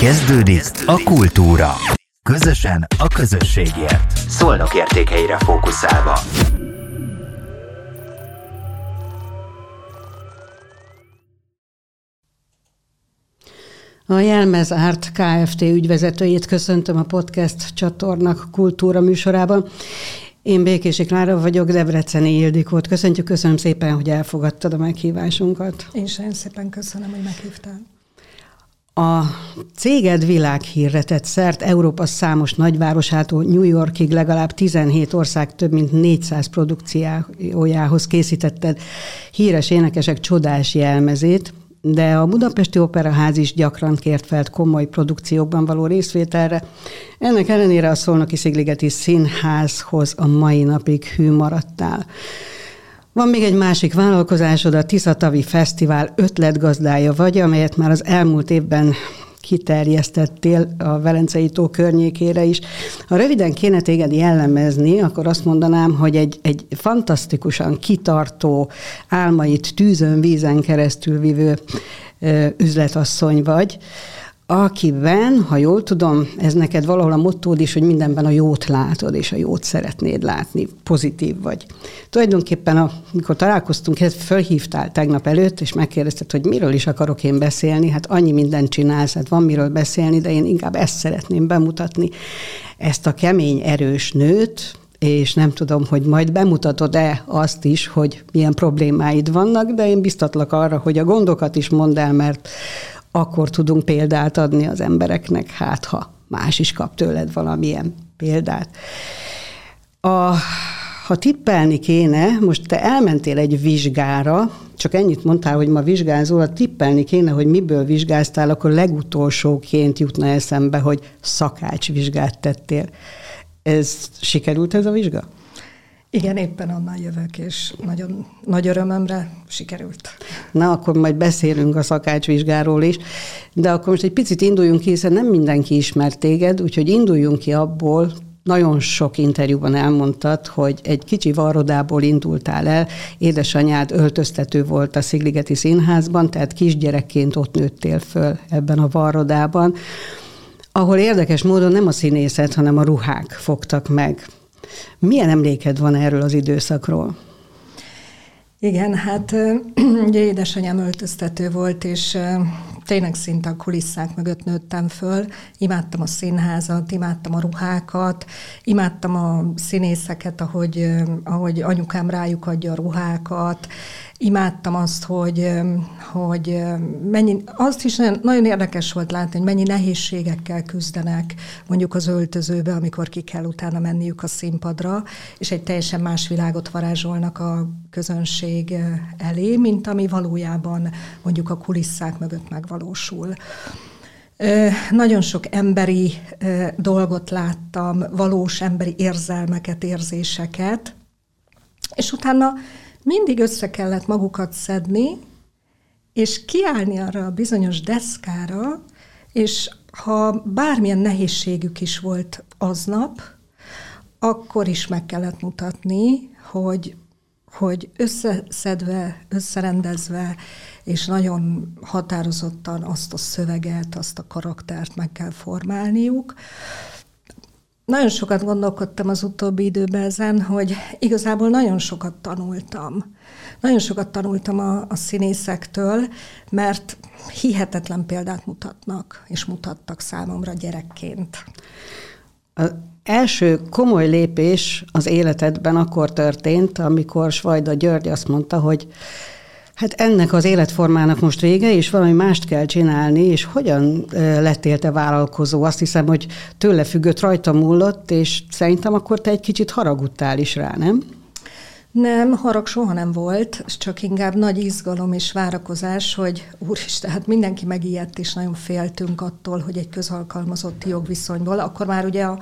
Kezdődik a kultúra. Közösen a közösségért. Szolnok értékeire fókuszálva. A Jelmez Árt Kft. ügyvezetőjét köszöntöm a podcast csatornak kultúra műsorában. Én Békési Klára vagyok, Debreceni Ildikót. Köszöntjük, köszönöm szépen, hogy elfogadtad a meghívásunkat. Én sem szépen köszönöm, hogy meghívtál. A céged világhírre tett szert Európa számos nagyvárosától New Yorkig legalább 17 ország több mint 400 produkciójához készítetted híres énekesek csodás jelmezét, de a Budapesti Operaház is gyakran kért fel komoly produkciókban való részvételre. Ennek ellenére a Szolnoki Szigligeti Színházhoz a mai napig hű maradtál. Van még egy másik vállalkozásod, a Tiszatavi Fesztivál ötletgazdája vagy, amelyet már az elmúlt évben kiterjesztettél a Velencei tó környékére is. Ha röviden kéne téged jellemezni, akkor azt mondanám, hogy egy, egy fantasztikusan kitartó, álmait tűzön, vízen keresztül vívő üzletasszony vagy, akiben, ha jól tudom, ez neked valahol a mottód is, hogy mindenben a jót látod, és a jót szeretnéd látni, pozitív vagy. Tulajdonképpen, amikor találkoztunk, fölhívtál tegnap előtt, és megkérdezted, hogy miről is akarok én beszélni, hát annyi mindent csinálsz, hát van miről beszélni, de én inkább ezt szeretném bemutatni, ezt a kemény, erős nőt, és nem tudom, hogy majd bemutatod-e azt is, hogy milyen problémáid vannak, de én biztatlak arra, hogy a gondokat is mondd el, mert akkor tudunk példát adni az embereknek, hát ha más is kap tőled valamilyen példát. A, ha tippelni kéne, most te elmentél egy vizsgára, csak ennyit mondtál, hogy ma vizsgázol, ha tippelni kéne, hogy miből vizsgáztál, akkor legutolsóként jutna eszembe, hogy szakácsvizsgát tettél. Ez sikerült ez a vizsga? Igen, éppen onnan jövök, és nagyon nagy örömömre sikerült. Na, akkor majd beszélünk a szakácsvizsgáról is, de akkor most egy picit induljunk ki, hiszen nem mindenki ismer téged, úgyhogy induljunk ki abból, nagyon sok interjúban elmondtad, hogy egy kicsi varrodából indultál el, édesanyád öltöztető volt a Szigligeti Színházban, tehát kisgyerekként ott nőttél föl ebben a varrodában, ahol érdekes módon nem a színészet, hanem a ruhák fogtak meg. Milyen emléked van erről az időszakról? Igen, hát ugye édesanyám öltöztető volt, és tényleg szinte a kulisszák mögött nőttem föl. Imádtam a színházat, imádtam a ruhákat, imádtam a színészeket, ahogy, ahogy anyukám rájuk adja a ruhákat, imádtam azt, hogy, hogy mennyi, azt is nagyon, nagyon érdekes volt látni, hogy mennyi nehézségekkel küzdenek mondjuk az öltözőbe, amikor ki kell utána menniük a színpadra, és egy teljesen más világot varázsolnak a közönség elé, mint ami valójában mondjuk a kulisszák mögött megvalósul. Nagyon sok emberi dolgot láttam, valós emberi érzelmeket, érzéseket, és utána mindig össze kellett magukat szedni, és kiállni arra a bizonyos deszkára, és ha bármilyen nehézségük is volt aznap, akkor is meg kellett mutatni, hogy, hogy összeszedve, összerendezve, és nagyon határozottan azt a szöveget, azt a karaktert meg kell formálniuk, nagyon sokat gondolkodtam az utóbbi időben ezen, hogy igazából nagyon sokat tanultam. Nagyon sokat tanultam a, a színészektől, mert hihetetlen példát mutatnak, és mutattak számomra gyerekként. Az első komoly lépés az életedben akkor történt, amikor Svajda György azt mondta, hogy Hát ennek az életformának most vége, és valami mást kell csinálni, és hogyan lettél te vállalkozó? Azt hiszem, hogy tőle függött, rajta múlott, és szerintem akkor te egy kicsit haragudtál is rá, nem? Nem, harag soha nem volt, csak inkább nagy izgalom és várakozás, hogy úristen, hát mindenki megijedt, és nagyon féltünk attól, hogy egy közalkalmazotti jogviszonyból, akkor már ugye a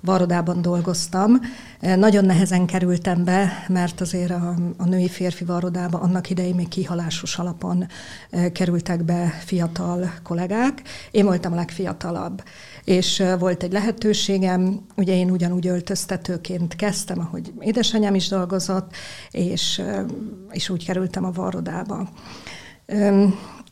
varodában dolgoztam. Eh, nagyon nehezen kerültem be, mert azért a, a női férfi varodába annak idején még kihalásos alapon eh, kerültek be fiatal kollégák. Én voltam a legfiatalabb és eh, volt egy lehetőségem, ugye én ugyanúgy öltöztetőként kezdtem, ahogy édesanyám is dolgozott, és, és úgy kerültem a varrodába.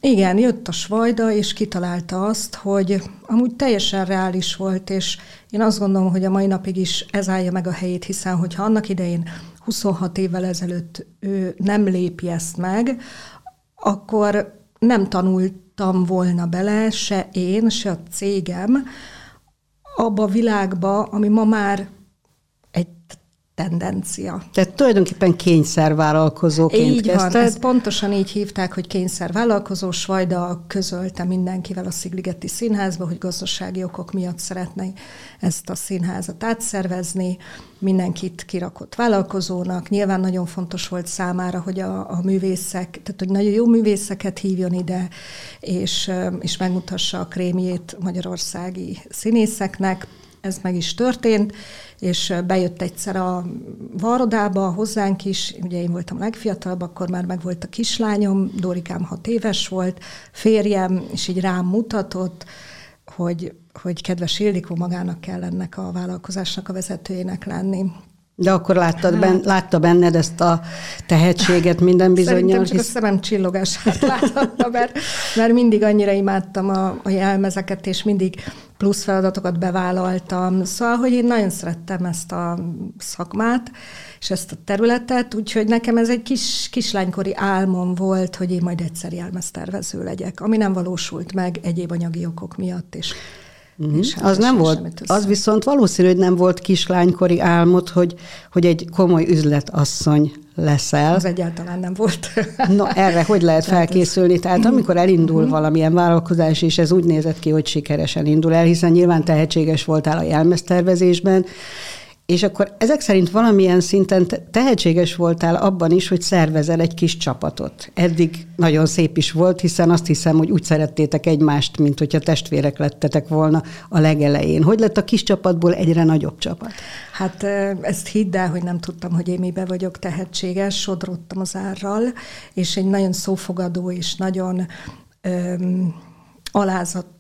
Igen, jött a Svajda, és kitalálta azt, hogy amúgy teljesen reális volt, és én azt gondolom, hogy a mai napig is ez állja meg a helyét, hiszen hogyha annak idején 26 évvel ezelőtt ő nem lépi ezt meg, akkor nem tanultam volna bele, se én, se a cégem, abba a világba, ami ma már tendencia. Tehát tulajdonképpen kényszervállalkozóként Így kezdted. van, ezt pontosan így hívták, hogy kényszervállalkozó. Svajda közölte mindenkivel a Szigligeti Színházba, hogy gazdasági okok miatt szeretne ezt a színházat átszervezni. Mindenkit kirakott vállalkozónak. Nyilván nagyon fontos volt számára, hogy a, a művészek, tehát hogy nagyon jó művészeket hívjon ide, és, és megmutassa a krémjét magyarországi színészeknek. Ez meg is történt és bejött egyszer a Varrodába hozzánk is, ugye én voltam legfiatalabb, akkor már meg volt a kislányom, Dórikám hat éves volt, férjem, és így rám mutatott, hogy, hogy kedves Ildikó magának kell ennek a vállalkozásnak a vezetőjének lenni. De akkor láttad hát. ben, látta benned ezt a tehetséget minden bizonyos. Szerintem csak hisz... a szemem csillogását láthatta, mert, mert mindig annyira imádtam a, a jelmezeket, és mindig plusz feladatokat bevállaltam. Szóval, hogy én nagyon szerettem ezt a szakmát, és ezt a területet, úgyhogy nekem ez egy kis kislánykori álmom volt, hogy én majd egyszer jelmeztervező legyek, ami nem valósult meg egyéb anyagi okok miatt, és És hát az nem volt, az viszont valószínű, hogy nem volt kislánykori álmod, hogy, hogy egy komoly üzletasszony leszel. Az egyáltalán nem volt. Na erre hogy lehet felkészülni? Tehát amikor elindul uh-huh. valamilyen vállalkozás, és ez úgy nézett ki, hogy sikeresen indul el, hiszen nyilván tehetséges voltál a jelmeztervezésben, és akkor ezek szerint valamilyen szinten tehetséges voltál abban is, hogy szervezel egy kis csapatot. Eddig nagyon szép is volt, hiszen azt hiszem, hogy úgy szerettétek egymást, mint hogyha testvérek lettetek volna a legelején. Hogy lett a kis csapatból egyre nagyobb csapat? Hát ezt hidd el, hogy nem tudtam, hogy én mibe vagyok tehetséges, sodródtam az árral, és egy nagyon szófogadó és nagyon öm,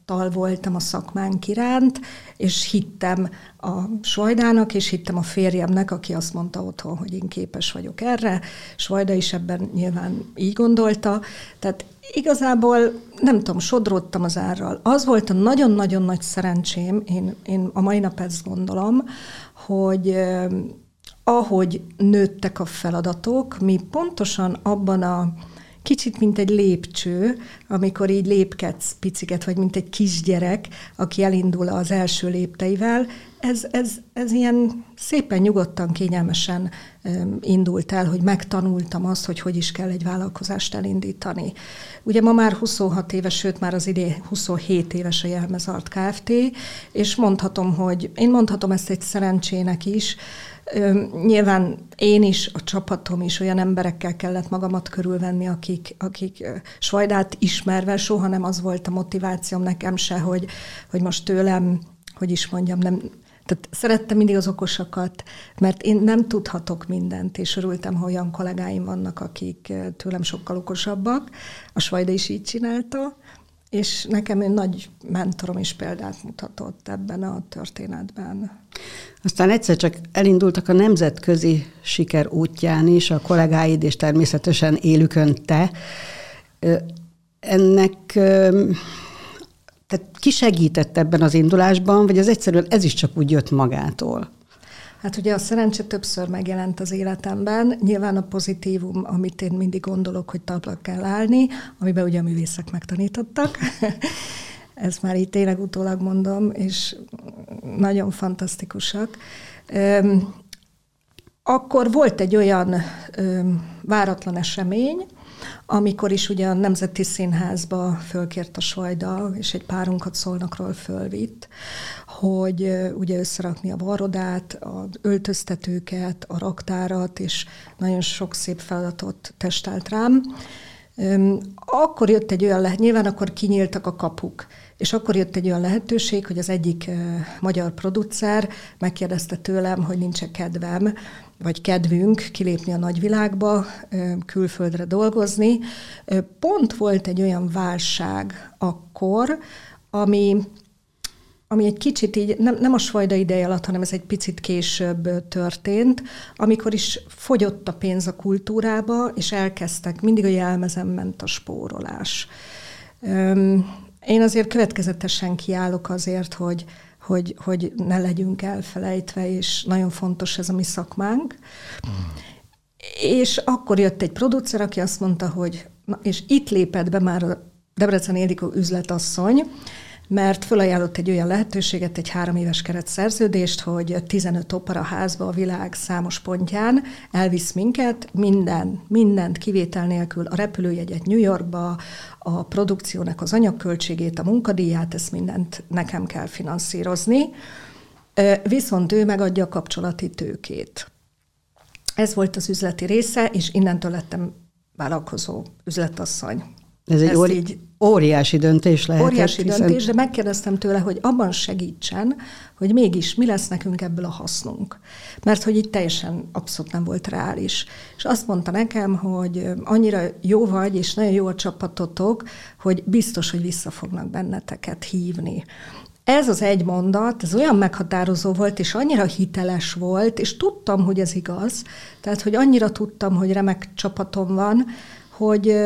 alázattal voltam a szakmánk iránt, és hittem a Svajdának, és hittem a férjemnek, aki azt mondta otthon, hogy én képes vagyok erre. Svajda is ebben nyilván így gondolta. Tehát igazából, nem tudom, sodródtam az árral. Az volt a nagyon-nagyon nagy szerencsém, én, én a mai nap ezt gondolom, hogy ahogy nőttek a feladatok, mi pontosan abban a kicsit, mint egy lépcső, amikor így lépkedsz piciket, vagy mint egy kisgyerek, aki elindul az első lépteivel, ez, ez, ez ilyen szépen, nyugodtan, kényelmesen indult el, hogy megtanultam azt, hogy hogy is kell egy vállalkozást elindítani. Ugye ma már 26 éves, sőt már az idén 27 éves a Jelmezart Kft., és mondhatom, hogy én mondhatom ezt egy szerencsének is, Nyilván én is, a csapatom is olyan emberekkel kellett magamat körülvenni, akik, akik Svajdát ismerve soha nem az volt a motivációm nekem se, hogy, hogy most tőlem, hogy is mondjam, nem, tehát szerettem mindig az okosakat, mert én nem tudhatok mindent, és örültem, hogy olyan kollégáim vannak, akik tőlem sokkal okosabbak. A Svajda is így csinálta, és nekem egy nagy mentorom is példát mutatott ebben a történetben. Aztán egyszer csak elindultak a nemzetközi siker útján is, a kollégáid, és természetesen élükön te. Ennek tehát ki segített ebben az indulásban, vagy az egyszerűen ez is csak úgy jött magától? Hát ugye a szerencse többször megjelent az életemben. Nyilván a pozitívum, amit én mindig gondolok, hogy talpra kell állni, amiben ugye a művészek megtanítottak. Ezt már itt tényleg utólag mondom, és nagyon fantasztikusak. Akkor volt egy olyan váratlan esemény, amikor is ugye a Nemzeti Színházba fölkért a Svajda, és egy párunkat szolnakról fölvitt, hogy ugye összerakni a varrodát, az öltöztetőket, a raktárat, és nagyon sok szép feladatot testelt rám. Akkor jött egy olyan lehet, nyilván akkor kinyíltak a kapuk, és akkor jött egy olyan lehetőség, hogy az egyik magyar producer megkérdezte tőlem, hogy nincs-e kedvem, vagy kedvünk kilépni a nagyvilágba, külföldre dolgozni. Pont volt egy olyan válság akkor, ami ami egy kicsit így, nem, nem a svajda ideje alatt, hanem ez egy picit később történt, amikor is fogyott a pénz a kultúrába, és elkezdtek, mindig a jelmezem ment a spórolás. Én azért következetesen kiállok azért, hogy, hogy, hogy ne legyünk elfelejtve, és nagyon fontos ez a mi szakmánk. Mm. És akkor jött egy producer, aki azt mondta, hogy, na, és itt lépett be már a Debrecen Édikó üzletasszony, mert felajánlott egy olyan lehetőséget, egy három éves keret szerződést, hogy 15 operaházba a világ számos pontján elvisz minket, minden, mindent kivétel nélkül, a repülőjegyet New Yorkba, a produkciónak az anyagköltségét, a munkadíját, ezt mindent nekem kell finanszírozni, viszont ő megadja a kapcsolati tőkét. Ez volt az üzleti része, és innentől lettem vállalkozó üzletasszony. Ez egy óri- így óriási döntés lehet. Óriási hiszen... döntés, de megkérdeztem tőle, hogy abban segítsen, hogy mégis mi lesz nekünk ebből a hasznunk. Mert hogy itt teljesen abszolút nem volt reális. És azt mondta nekem, hogy annyira jó vagy, és nagyon jó a csapatotok, hogy biztos, hogy vissza fognak benneteket hívni. Ez az egy mondat, ez olyan meghatározó volt, és annyira hiteles volt, és tudtam, hogy ez igaz, tehát, hogy annyira tudtam, hogy remek csapatom van, hogy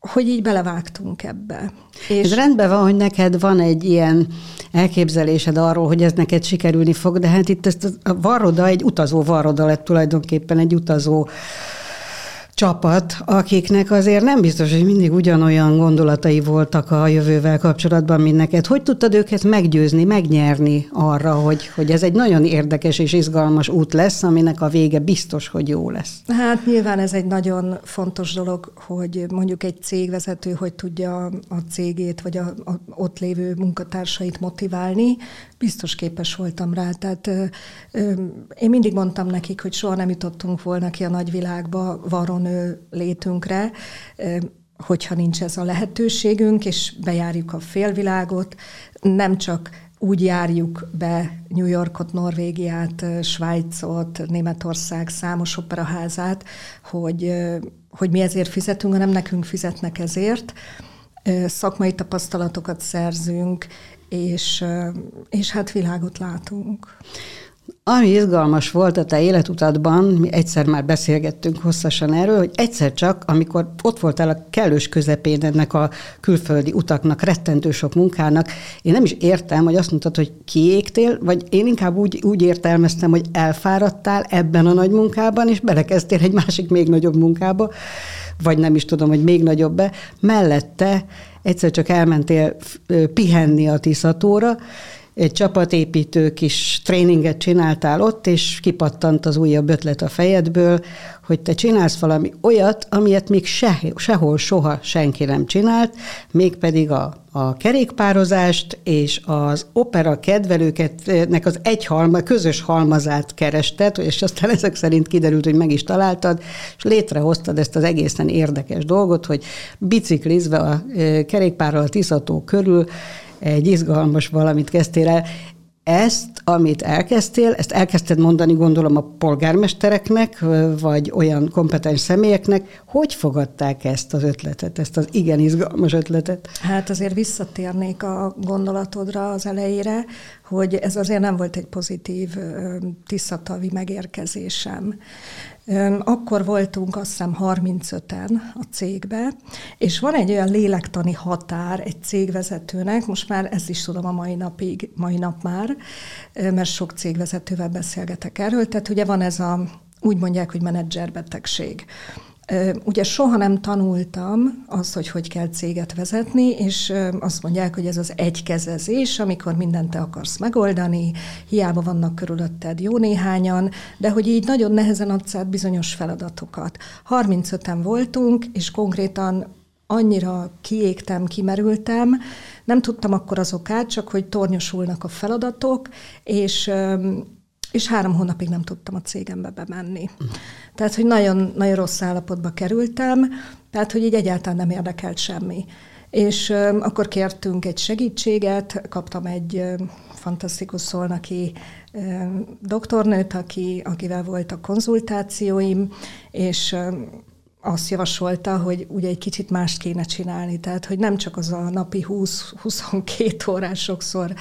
hogy így belevágtunk ebbe. És ez rendben van, hogy neked van egy ilyen elképzelésed arról, hogy ez neked sikerülni fog, de hát itt ezt a varroda egy utazó varroda lett tulajdonképpen, egy utazó csapat, akiknek azért nem biztos, hogy mindig ugyanolyan gondolatai voltak a jövővel kapcsolatban, mint neked. Hogy tudtad őket meggyőzni, megnyerni arra, hogy, hogy ez egy nagyon érdekes és izgalmas út lesz, aminek a vége biztos, hogy jó lesz? Hát nyilván ez egy nagyon fontos dolog, hogy mondjuk egy cégvezető, hogy tudja a cégét, vagy a, a ott lévő munkatársait motiválni, biztos képes voltam rá. Tehát ö, ö, én mindig mondtam nekik, hogy soha nem jutottunk volna ki a nagyvilágba varonő létünkre, hogyha nincs ez a lehetőségünk, és bejárjuk a félvilágot, nem csak úgy járjuk be New Yorkot, Norvégiát, Svájcot, Németország számos operaházát, hogy, hogy mi ezért fizetünk, hanem nekünk fizetnek ezért. Szakmai tapasztalatokat szerzünk, és, és hát világot látunk. Ami izgalmas volt a te életutadban, mi egyszer már beszélgettünk hosszasan erről, hogy egyszer csak, amikor ott voltál a kellős közepén ennek a külföldi utaknak, rettentő sok munkának, én nem is értem, hogy azt mondtad, hogy kiégtél, vagy én inkább úgy, úgy értelmeztem, hogy elfáradtál ebben a nagy munkában, és belekezdtél egy másik még nagyobb munkába, vagy nem is tudom, hogy még nagyobb be, mellette egyszer csak elmentél pihenni a Tiszatóra, csapatépítő kis tréninget csináltál ott, és kipattant az újabb ötlet a fejedből, hogy te csinálsz valami olyat, amilyet még se, sehol soha senki nem csinált, mégpedig a, a kerékpározást és az opera kedvelőketnek az egy halma, közös halmazát kerested, és aztán ezek szerint kiderült, hogy meg is találtad, és létrehoztad ezt az egészen érdekes dolgot, hogy biciklizve a kerékpárral a Tiszató körül egy izgalmas valamit kezdtél el. Ezt, amit elkezdtél, ezt elkezdted mondani, gondolom, a polgármestereknek, vagy olyan kompetens személyeknek. Hogy fogadták ezt az ötletet, ezt az igen izgalmas ötletet? Hát azért visszatérnék a gondolatodra az elejére, hogy ez azért nem volt egy pozitív tisztatavi megérkezésem. Akkor voltunk azt hiszem 35-en a cégbe, és van egy olyan lélektani határ egy cégvezetőnek, most már ezt is tudom a mai napig, mai nap már, mert sok cégvezetővel beszélgetek erről, tehát ugye van ez a, úgy mondják, hogy menedzserbetegség. Ugye soha nem tanultam azt, hogy hogy kell céget vezetni, és azt mondják, hogy ez az egykezezés, amikor mindent te akarsz megoldani, hiába vannak körülötted jó néhányan, de hogy így nagyon nehezen adsz át bizonyos feladatokat. 35-en voltunk, és konkrétan annyira kiégtem, kimerültem, nem tudtam akkor az okát, csak hogy tornyosulnak a feladatok, és és három hónapig nem tudtam a cégembe bemenni. Tehát, hogy nagyon, nagyon rossz állapotba kerültem, tehát, hogy így egyáltalán nem érdekelt semmi. És uh, akkor kértünk egy segítséget, kaptam egy uh, fantasztikus szolnaki uh, doktornőt, aki, akivel a konzultációim, és uh, azt javasolta, hogy ugye egy kicsit mást kéne csinálni, tehát hogy nem csak az a napi 20-22 órás sokszor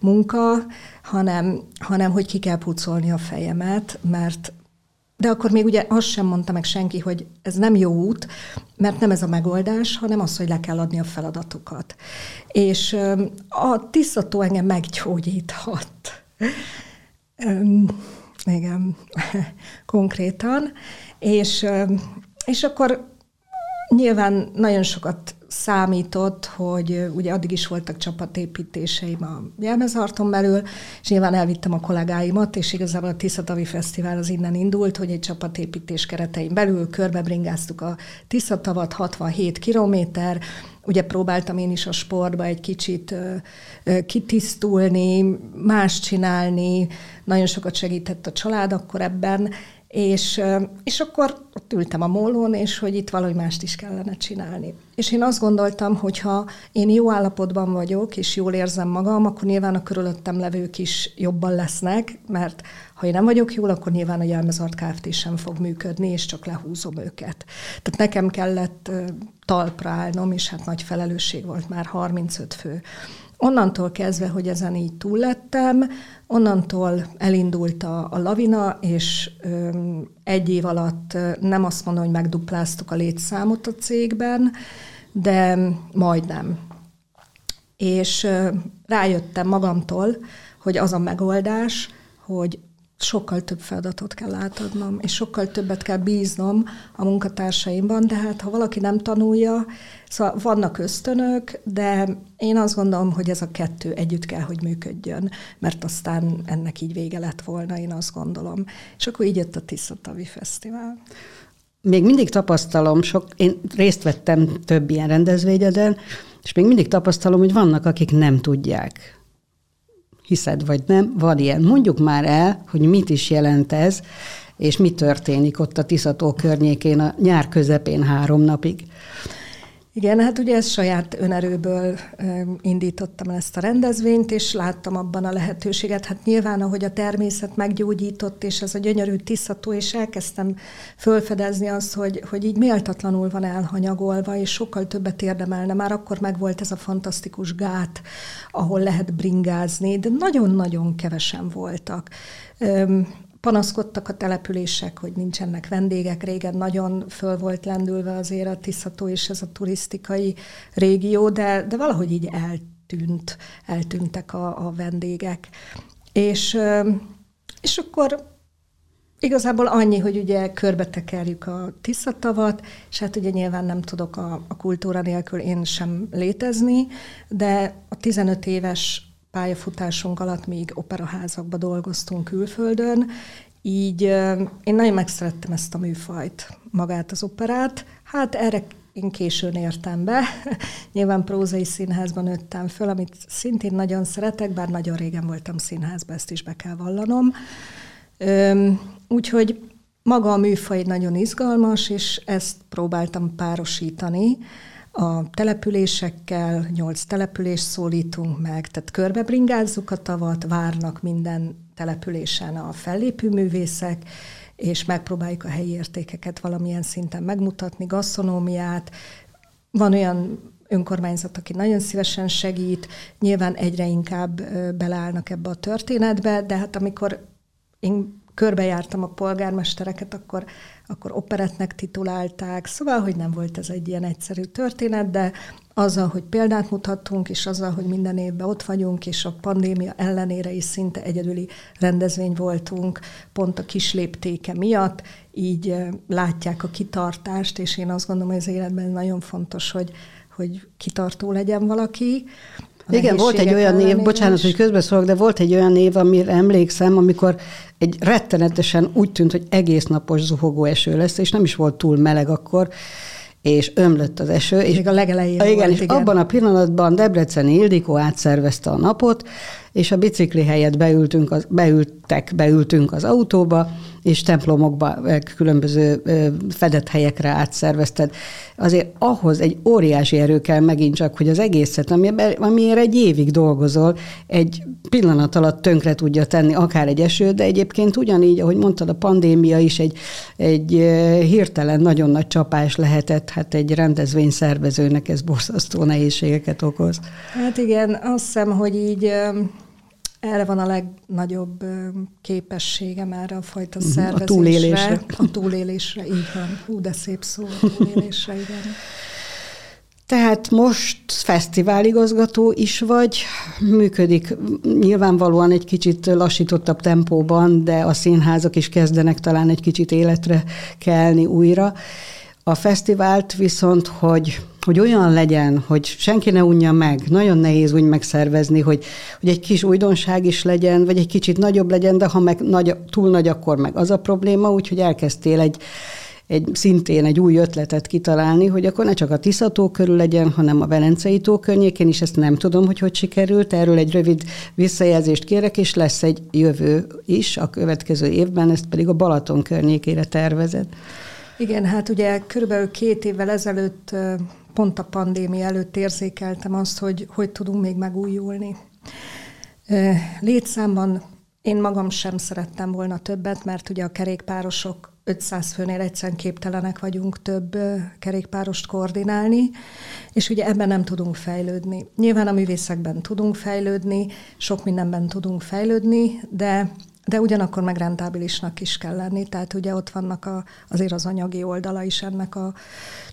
munka, hanem, hanem hogy ki kell pucolni a fejemet, mert de akkor még ugye azt sem mondta meg senki, hogy ez nem jó út, mert nem ez a megoldás, hanem az, hogy le kell adni a feladatokat. És a tisztató engem meggyógyíthat. Igen, konkrétan. És, és akkor nyilván nagyon sokat számított, hogy ugye addig is voltak csapatépítéseim a jelmezarton belül, és nyilván elvittem a kollégáimat, és igazából a Tiszatavi Fesztivál az innen indult, hogy egy csapatépítés keretein belül körbebringáztuk a Tiszatavat, 67 kilométer, Ugye próbáltam én is a sportba egy kicsit kitisztulni, más csinálni, nagyon sokat segített a család akkor ebben, és, és akkor ott ültem a mólón, és hogy itt valami mást is kellene csinálni. És én azt gondoltam, hogy ha én jó állapotban vagyok, és jól érzem magam, akkor nyilván a körülöttem levők is jobban lesznek, mert ha én nem vagyok jól, akkor nyilván a Jelmezart Kft. sem fog működni, és csak lehúzom őket. Tehát nekem kellett talpra állnom, és hát nagy felelősség volt már 35 fő. Onnantól kezdve, hogy ezen így túl lettem, onnantól elindult a, a lavina, és ö, egy év alatt nem azt mondom, hogy megdupláztuk a létszámot a cégben, de majdnem. És ö, rájöttem magamtól, hogy az a megoldás, hogy sokkal több feladatot kell átadnom, és sokkal többet kell bíznom a munkatársaimban, de hát ha valaki nem tanulja, szóval vannak ösztönök, de én azt gondolom, hogy ez a kettő együtt kell, hogy működjön, mert aztán ennek így vége lett volna, én azt gondolom. És akkor így jött a Tiszatavi Fesztivál. Még mindig tapasztalom, sok, én részt vettem több ilyen rendezvényeden, és még mindig tapasztalom, hogy vannak, akik nem tudják hiszed vagy nem, van ilyen. Mondjuk már el, hogy mit is jelent ez, és mi történik ott a Tiszató környékén a nyár közepén három napig. Igen, hát ugye ezt saját önerőből indítottam ezt a rendezvényt, és láttam abban a lehetőséget. Hát nyilván, ahogy a természet meggyógyított, és ez a gyönyörű tisztató, és elkezdtem fölfedezni azt, hogy, hogy így méltatlanul van elhanyagolva, és sokkal többet érdemelne. Már akkor megvolt ez a fantasztikus gát, ahol lehet bringázni, de nagyon-nagyon kevesen voltak panaszkodtak a települések, hogy nincsenek vendégek. Régen nagyon föl volt lendülve azért a Tiszató és ez a turisztikai régió, de, de valahogy így eltűnt, eltűntek a, a vendégek. És, és akkor Igazából annyi, hogy ugye körbetekerjük a Tiszatavat, és hát ugye nyilván nem tudok a, a kultúra nélkül én sem létezni, de a 15 éves pályafutásunk alatt még operaházakba dolgoztunk külföldön, így én nagyon megszerettem ezt a műfajt, magát az operát. Hát erre én későn értem be. Nyilván prózai színházban nőttem föl, amit szintén nagyon szeretek, bár nagyon régen voltam színházban, ezt is be kell vallanom. Úgyhogy maga a műfaj nagyon izgalmas, és ezt próbáltam párosítani a településekkel, nyolc település szólítunk meg, tehát körbebringázzuk a tavat, várnak minden településen a fellépő művészek, és megpróbáljuk a helyi értékeket valamilyen szinten megmutatni, gasztronómiát. Van olyan önkormányzat, aki nagyon szívesen segít, nyilván egyre inkább beleállnak ebbe a történetbe, de hát amikor én körbejártam a polgármestereket, akkor, akkor operetnek titulálták, szóval, hogy nem volt ez egy ilyen egyszerű történet, de azzal, hogy példát mutattunk, és azzal, hogy minden évben ott vagyunk, és a pandémia ellenére is szinte egyedüli rendezvény voltunk, pont a kis léptéke miatt, így látják a kitartást, és én azt gondolom, hogy az életben nagyon fontos, hogy, hogy kitartó legyen valaki, igen, volt egy olyan név, bocsánat, is. hogy közbeszólok, de volt egy olyan név, amire emlékszem, amikor egy rettenetesen úgy tűnt, hogy egész napos zuhogó eső lesz, és nem is volt túl meleg akkor, és ömlött az eső. És még a legelején igen, volt, és igen. abban a pillanatban Debreceni Ildikó átszervezte a napot, és a bicikli helyett beültünk az, beültek, beültünk az autóba, és templomokba, különböző fedett helyekre átszervezted. Azért ahhoz egy óriási erő kell megint csak, hogy az egészet, amiért egy évig dolgozol, egy pillanat alatt tönkre tudja tenni akár egy eső, de egyébként ugyanígy, ahogy mondtad, a pandémia is egy, egy hirtelen nagyon nagy csapás lehetett, hát egy rendezvény szervezőnek ez borzasztó nehézségeket okoz. Hát igen, azt hiszem, hogy így erre van a legnagyobb képességem erre a fajta mhm, szervezésre. A túlélésre. A túlélésre, így van. Hú, de szép szó, a túlélésre, igen. Tehát most fesztiváligazgató is vagy, működik nyilvánvalóan egy kicsit lassítottabb tempóban, de a színházak is kezdenek talán egy kicsit életre kelni újra. A fesztivált viszont, hogy, hogy olyan legyen, hogy senki ne unja meg, nagyon nehéz úgy megszervezni, hogy, hogy egy kis újdonság is legyen, vagy egy kicsit nagyobb legyen, de ha meg nagy, túl nagy, akkor meg az a probléma, úgyhogy elkezdtél egy, egy, szintén egy új ötletet kitalálni, hogy akkor ne csak a Tiszató körül legyen, hanem a Velencei tó környékén is, ezt nem tudom, hogy hogy sikerült, erről egy rövid visszajelzést kérek, és lesz egy jövő is a következő évben, ezt pedig a Balaton környékére tervezed. Igen, hát ugye körülbelül két évvel ezelőtt, pont a pandémia előtt érzékeltem azt, hogy hogy tudunk még megújulni. Létszámban én magam sem szerettem volna többet, mert ugye a kerékpárosok 500 főnél egyszerűen képtelenek vagyunk több kerékpárost koordinálni, és ugye ebben nem tudunk fejlődni. Nyilván a művészekben tudunk fejlődni, sok mindenben tudunk fejlődni, de de ugyanakkor meg rentábilisnak is kell lenni, tehát ugye ott vannak a, azért az anyagi oldala is ennek a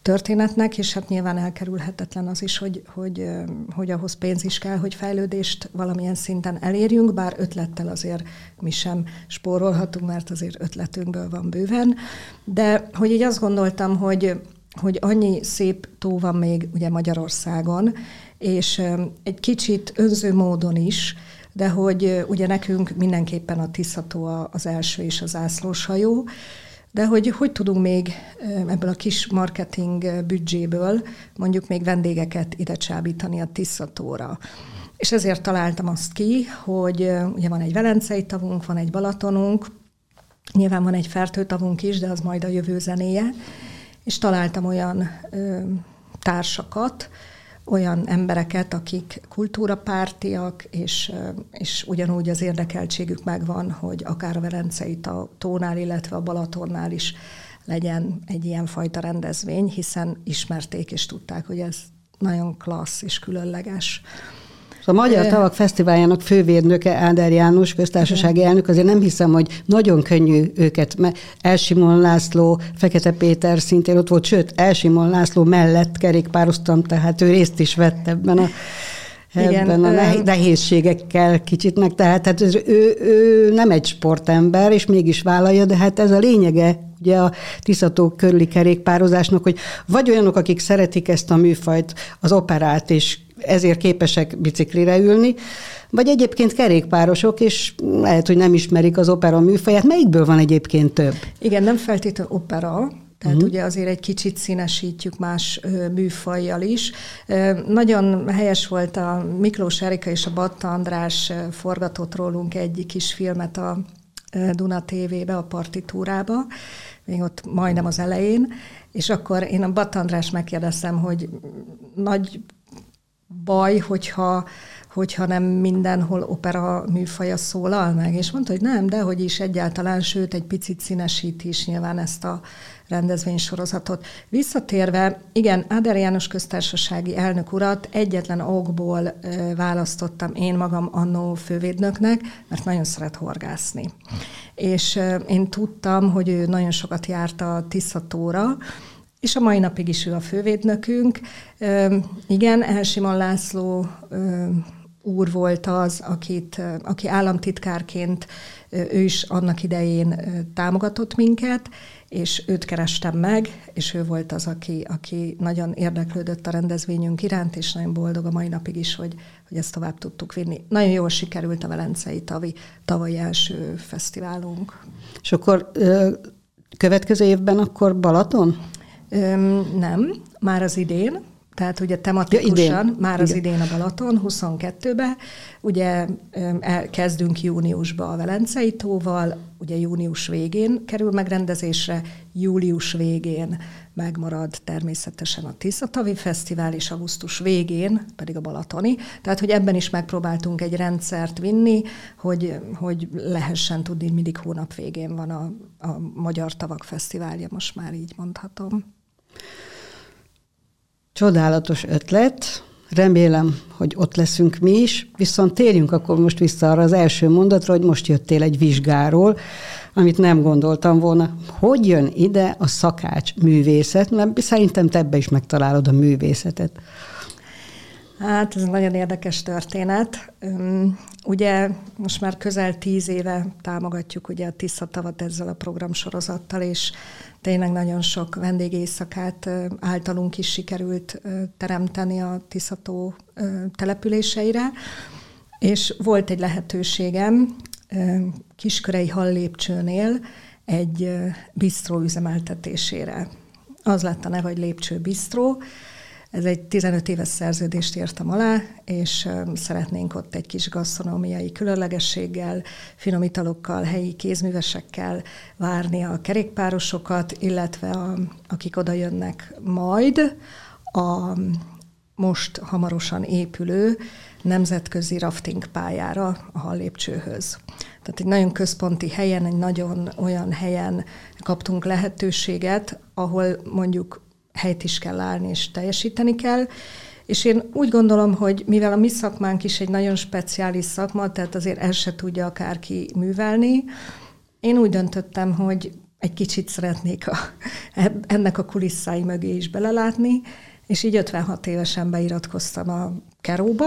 történetnek, és hát nyilván elkerülhetetlen az is, hogy, hogy, hogy ahhoz pénz is kell, hogy fejlődést valamilyen szinten elérjünk, bár ötlettel azért mi sem spórolhatunk, mert azért ötletünkből van bőven, de hogy így azt gondoltam, hogy hogy annyi szép tó van még ugye Magyarországon, és egy kicsit önző módon is, de hogy ugye nekünk mindenképpen a Tiszató az első és az ászlós hajó, de hogy hogy tudunk még ebből a kis marketing büdzséből mondjuk még vendégeket ide csábítani a Tiszatóra. És ezért találtam azt ki, hogy ugye van egy Velencei tavunk, van egy Balatonunk, nyilván van egy fertőtavunk is, de az majd a jövő zenéje, és találtam olyan ö, társakat, olyan embereket, akik kultúrapártiak, és, és ugyanúgy az érdekeltségük megvan, hogy akár a Velencei tónál, illetve a Balatonnál is legyen egy ilyen fajta rendezvény, hiszen ismerték és tudták, hogy ez nagyon klassz és különleges. A Magyar Tavak Fesztiváljának fővédnöke Áder János, köztársasági elnök, azért nem hiszem, hogy nagyon könnyű őket, mert Elsimon László, Fekete Péter szintén ott volt, sőt, Elsimon László mellett kerékpároztam, tehát ő részt is vett ebben a ebben a nehézségekkel kicsit meg, tehát, tehát ő, ő nem egy sportember, és mégis vállalja, de hát ez a lényege ugye a Tiszató körüli kerékpározásnak, hogy vagy olyanok, akik szeretik ezt a műfajt, az operát, és ezért képesek biciklire ülni, vagy egyébként kerékpárosok, és lehet, hogy nem ismerik az opera műfaját. Melyikből van egyébként több? Igen, nem feltétlenül opera, tehát uh-huh. ugye azért egy kicsit színesítjük más műfajjal is. Nagyon helyes volt a Miklós Erika és a Batta András forgatott rólunk egy kis filmet a Duna TV-be, a partitúrába, még ott majdnem az elején, és akkor én a Batta András megkérdeztem, hogy nagy baj, hogyha, hogyha nem mindenhol opera műfaja szólal meg. És mondta, hogy nem, de hogy is egyáltalán, sőt, egy picit színesít is nyilván ezt a rendezvénysorozatot. Visszatérve, igen, Áder János köztársasági elnök urat egyetlen okból választottam én magam annó fővédnöknek, mert nagyon szeret horgászni. És én tudtam, hogy ő nagyon sokat járt a Tiszatóra, és a mai napig is ő a fővédnökünk. Igen, Elsimon László úr volt az, akit, aki államtitkárként ő is annak idején támogatott minket, és őt kerestem meg, és ő volt az, aki, aki nagyon érdeklődött a rendezvényünk iránt, és nagyon boldog a mai napig is, hogy, hogy ezt tovább tudtuk vinni. Nagyon jól sikerült a Velencei tavi, tavalyi első fesztiválunk. És akkor következő évben akkor Balaton? Öm, nem, már az idén, tehát ugye tematikusan ja, idén. már az idén a Balaton, 22-be, ugye kezdünk júniusba a Velencei tóval, ugye június végén kerül megrendezésre, július végén megmarad természetesen a Tiszatavi Fesztivál, és augusztus végén pedig a Balatoni. Tehát, hogy ebben is megpróbáltunk egy rendszert vinni, hogy, hogy lehessen tudni, mindig hónap végén van a, a Magyar Tavak Fesztiválja, most már így mondhatom. Csodálatos ötlet, remélem, hogy ott leszünk mi is, viszont térjünk akkor most vissza arra az első mondatra, hogy most jöttél egy vizsgáról, amit nem gondoltam volna. Hogy jön ide a szakács művészet? Mert szerintem te ebbe is megtalálod a művészetet. Hát ez nagyon érdekes történet. Ugye most már közel tíz éve támogatjuk ugye a Tiszatavat ezzel a programsorozattal, és tényleg nagyon sok vendégészakát általunk is sikerült teremteni a Tiszató településeire, és volt egy lehetőségem Kiskörei Hallépcsőnél egy bistró üzemeltetésére. Az lett a neve, hogy Lépcső Bistró, ez egy 15 éves szerződést írtam alá, és szeretnénk ott egy kis gasztronómiai különlegességgel, finomítalokkal, helyi kézművesekkel várni a kerékpárosokat, illetve a, akik oda jönnek majd a most hamarosan épülő nemzetközi rafting pályára a Hallépcsőhöz. Tehát egy nagyon központi helyen, egy nagyon olyan helyen kaptunk lehetőséget, ahol mondjuk helyt is kell állni, és teljesíteni kell. És én úgy gondolom, hogy mivel a mi szakmánk is egy nagyon speciális szakma, tehát azért el se tudja akárki művelni, én úgy döntöttem, hogy egy kicsit szeretnék a, ennek a kulisszái mögé is belelátni, és így 56 évesen beiratkoztam a Keróba,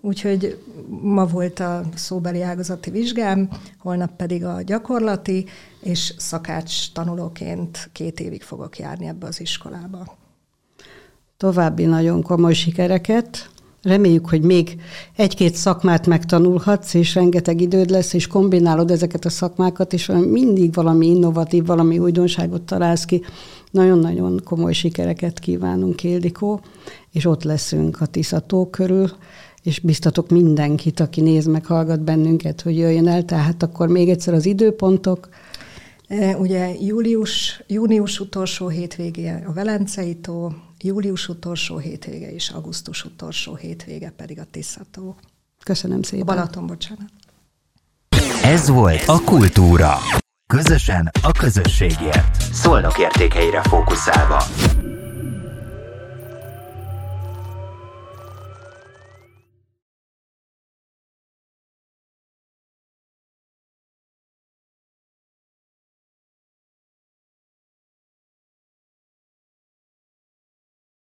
úgyhogy ma volt a szóbeli ágazati vizsgám, holnap pedig a gyakorlati, és szakács tanulóként két évig fogok járni ebbe az iskolába. További nagyon komoly sikereket. Reméljük, hogy még egy-két szakmát megtanulhatsz, és rengeteg időd lesz, és kombinálod ezeket a szakmákat, és mindig valami innovatív, valami újdonságot találsz ki. Nagyon-nagyon komoly sikereket kívánunk, Ildikó, és ott leszünk a Tiszató körül, és biztatok mindenkit, aki néz meg, hallgat bennünket, hogy jöjjön el. Tehát akkor még egyszer az időpontok. E, ugye július, június utolsó hétvége a Velencei tó, július utolsó hétvége és augusztus utolsó hétvége pedig a Tiszató. Köszönöm szépen. A Balaton, bocsánat. Ez volt a Kultúra. Közösen a közösségért. Szolnok értékeire fókuszálva.